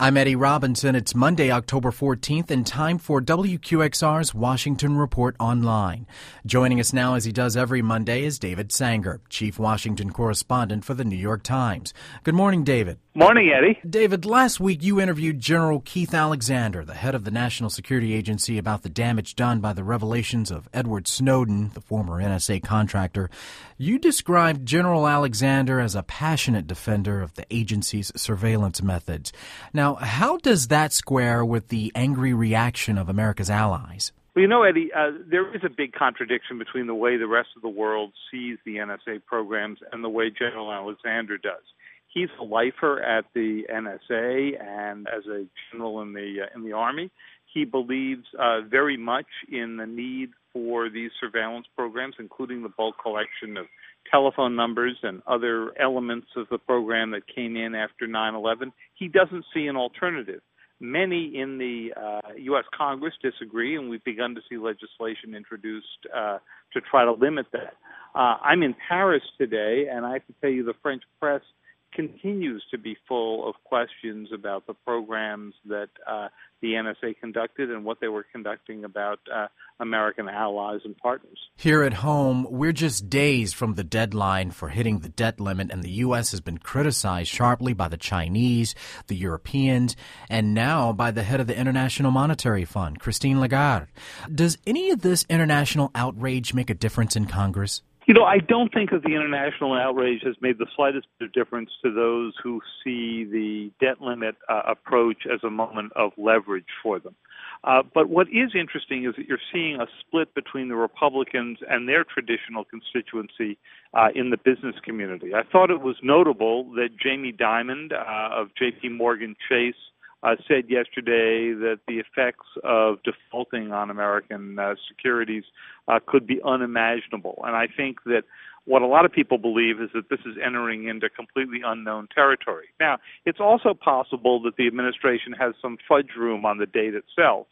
I'm Eddie Robinson. It's Monday, October 14th, and time for WQXR's Washington Report Online. Joining us now, as he does every Monday, is David Sanger, Chief Washington Correspondent for the New York Times. Good morning, David. Morning, Eddie. David, last week you interviewed General Keith Alexander, the head of the National Security Agency, about the damage done by the revelations of Edward Snowden, the former NSA contractor. You described General Alexander as a passionate defender of the agency's surveillance methods. Now, how does that square with the angry reaction of America's allies? Well, you know, Eddie, uh, there is a big contradiction between the way the rest of the world sees the NSA programs and the way General Alexander does he's a lifer at the NSA and as a general in the uh, in the army. He believes uh, very much in the need for these surveillance programs, including the bulk collection of telephone numbers and other elements of the program that came in after 9/11. He doesn't see an alternative. Many in the uh, U.S. Congress disagree, and we've begun to see legislation introduced uh, to try to limit that. Uh, I'm in Paris today, and I have to tell you, the French press continues to be full of questions about the programs that uh, the NSA conducted and what they were conducting about uh, American allies and partners. Here at home, we're just days from the deadline for hitting the debt limit, and the U.S. has been criticized sharply by the Chinese, the Europeans, and now by the head of the International Monetary Fund, Christine Lagarde. Does any of this international outrage make a difference in Congress? You know, I don't think that the international outrage has made the slightest bit of difference to those who see the debt limit uh, approach as a moment of leverage for them. Uh, but what is interesting is that you're seeing a split between the Republicans and their traditional constituency uh, in the business community. I thought it was notable that Jamie Dimon uh, of J.P. Morgan Chase uh, said yesterday that the effects of defaulting on American uh, securities uh, could be unimaginable. And I think that what a lot of people believe is that this is entering into completely unknown territory. Now, it's also possible that the administration has some fudge room on the date itself.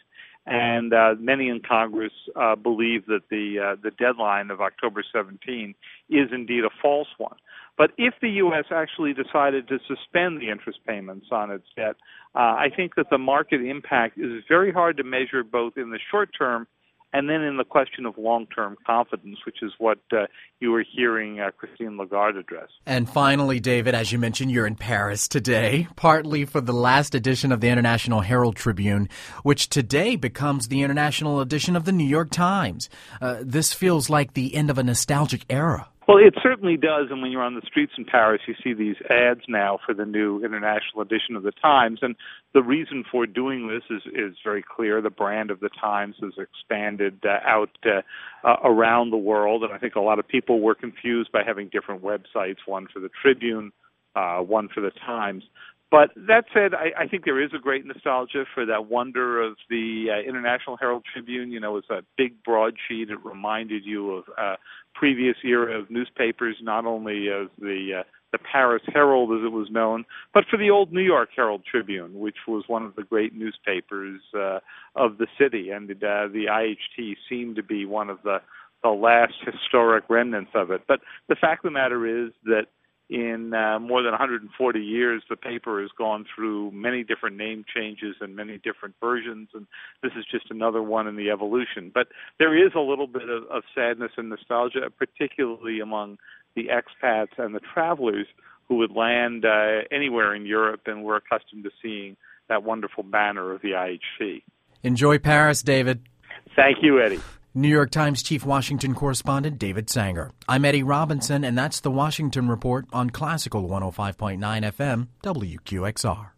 And uh, many in Congress uh, believe that the uh, the deadline of October 17 is indeed a false one. But if the U.S. actually decided to suspend the interest payments on its debt, uh, I think that the market impact is very hard to measure both in the short term and then in the question of long-term confidence, which is what uh, you were hearing uh, Christine Lagarde address. And finally, David, as you mentioned, you're in Paris today, partly for the last edition of the International Herald Tribune, which today becomes the international edition of the New York Times. Uh, this feels like the end of a nostalgic era. Well, it certainly does. And when you're on the streets in Paris, you see these ads now for the new international edition of the Times. And the reason for doing this is, is very clear. The brand of the Times has expanded uh, out uh, uh, around the world. And I think a lot of people were confused by having different websites, one for the Tribune, uh, one for the Times. But that said, I, I think there is a great nostalgia for that wonder of the uh, International Herald Tribune. You know, it's a big broadsheet. It reminded you of uh, previous era of newspapers, not only of the uh, the Paris Herald, as it was known, but for the old New York Herald Tribune, which was one of the great newspapers uh, of the city, and uh, the IHT seemed to be one of the the last historic remnants of it. But the fact of the matter is that in uh, more than 140 years, the paper has gone through many different name changes and many different versions, and this is just another one in the evolution. But there is a little bit of, of sadness and nostalgia, particularly among the expats and the travelers who would land uh, anywhere in Europe and were accustomed to seeing that wonderful banner of the IHT. Enjoy Paris, David. Thank you, Eddie. New York Times Chief Washington Correspondent David Sanger. I'm Eddie Robinson, and that's the Washington Report on Classical 105.9 FM, WQXR.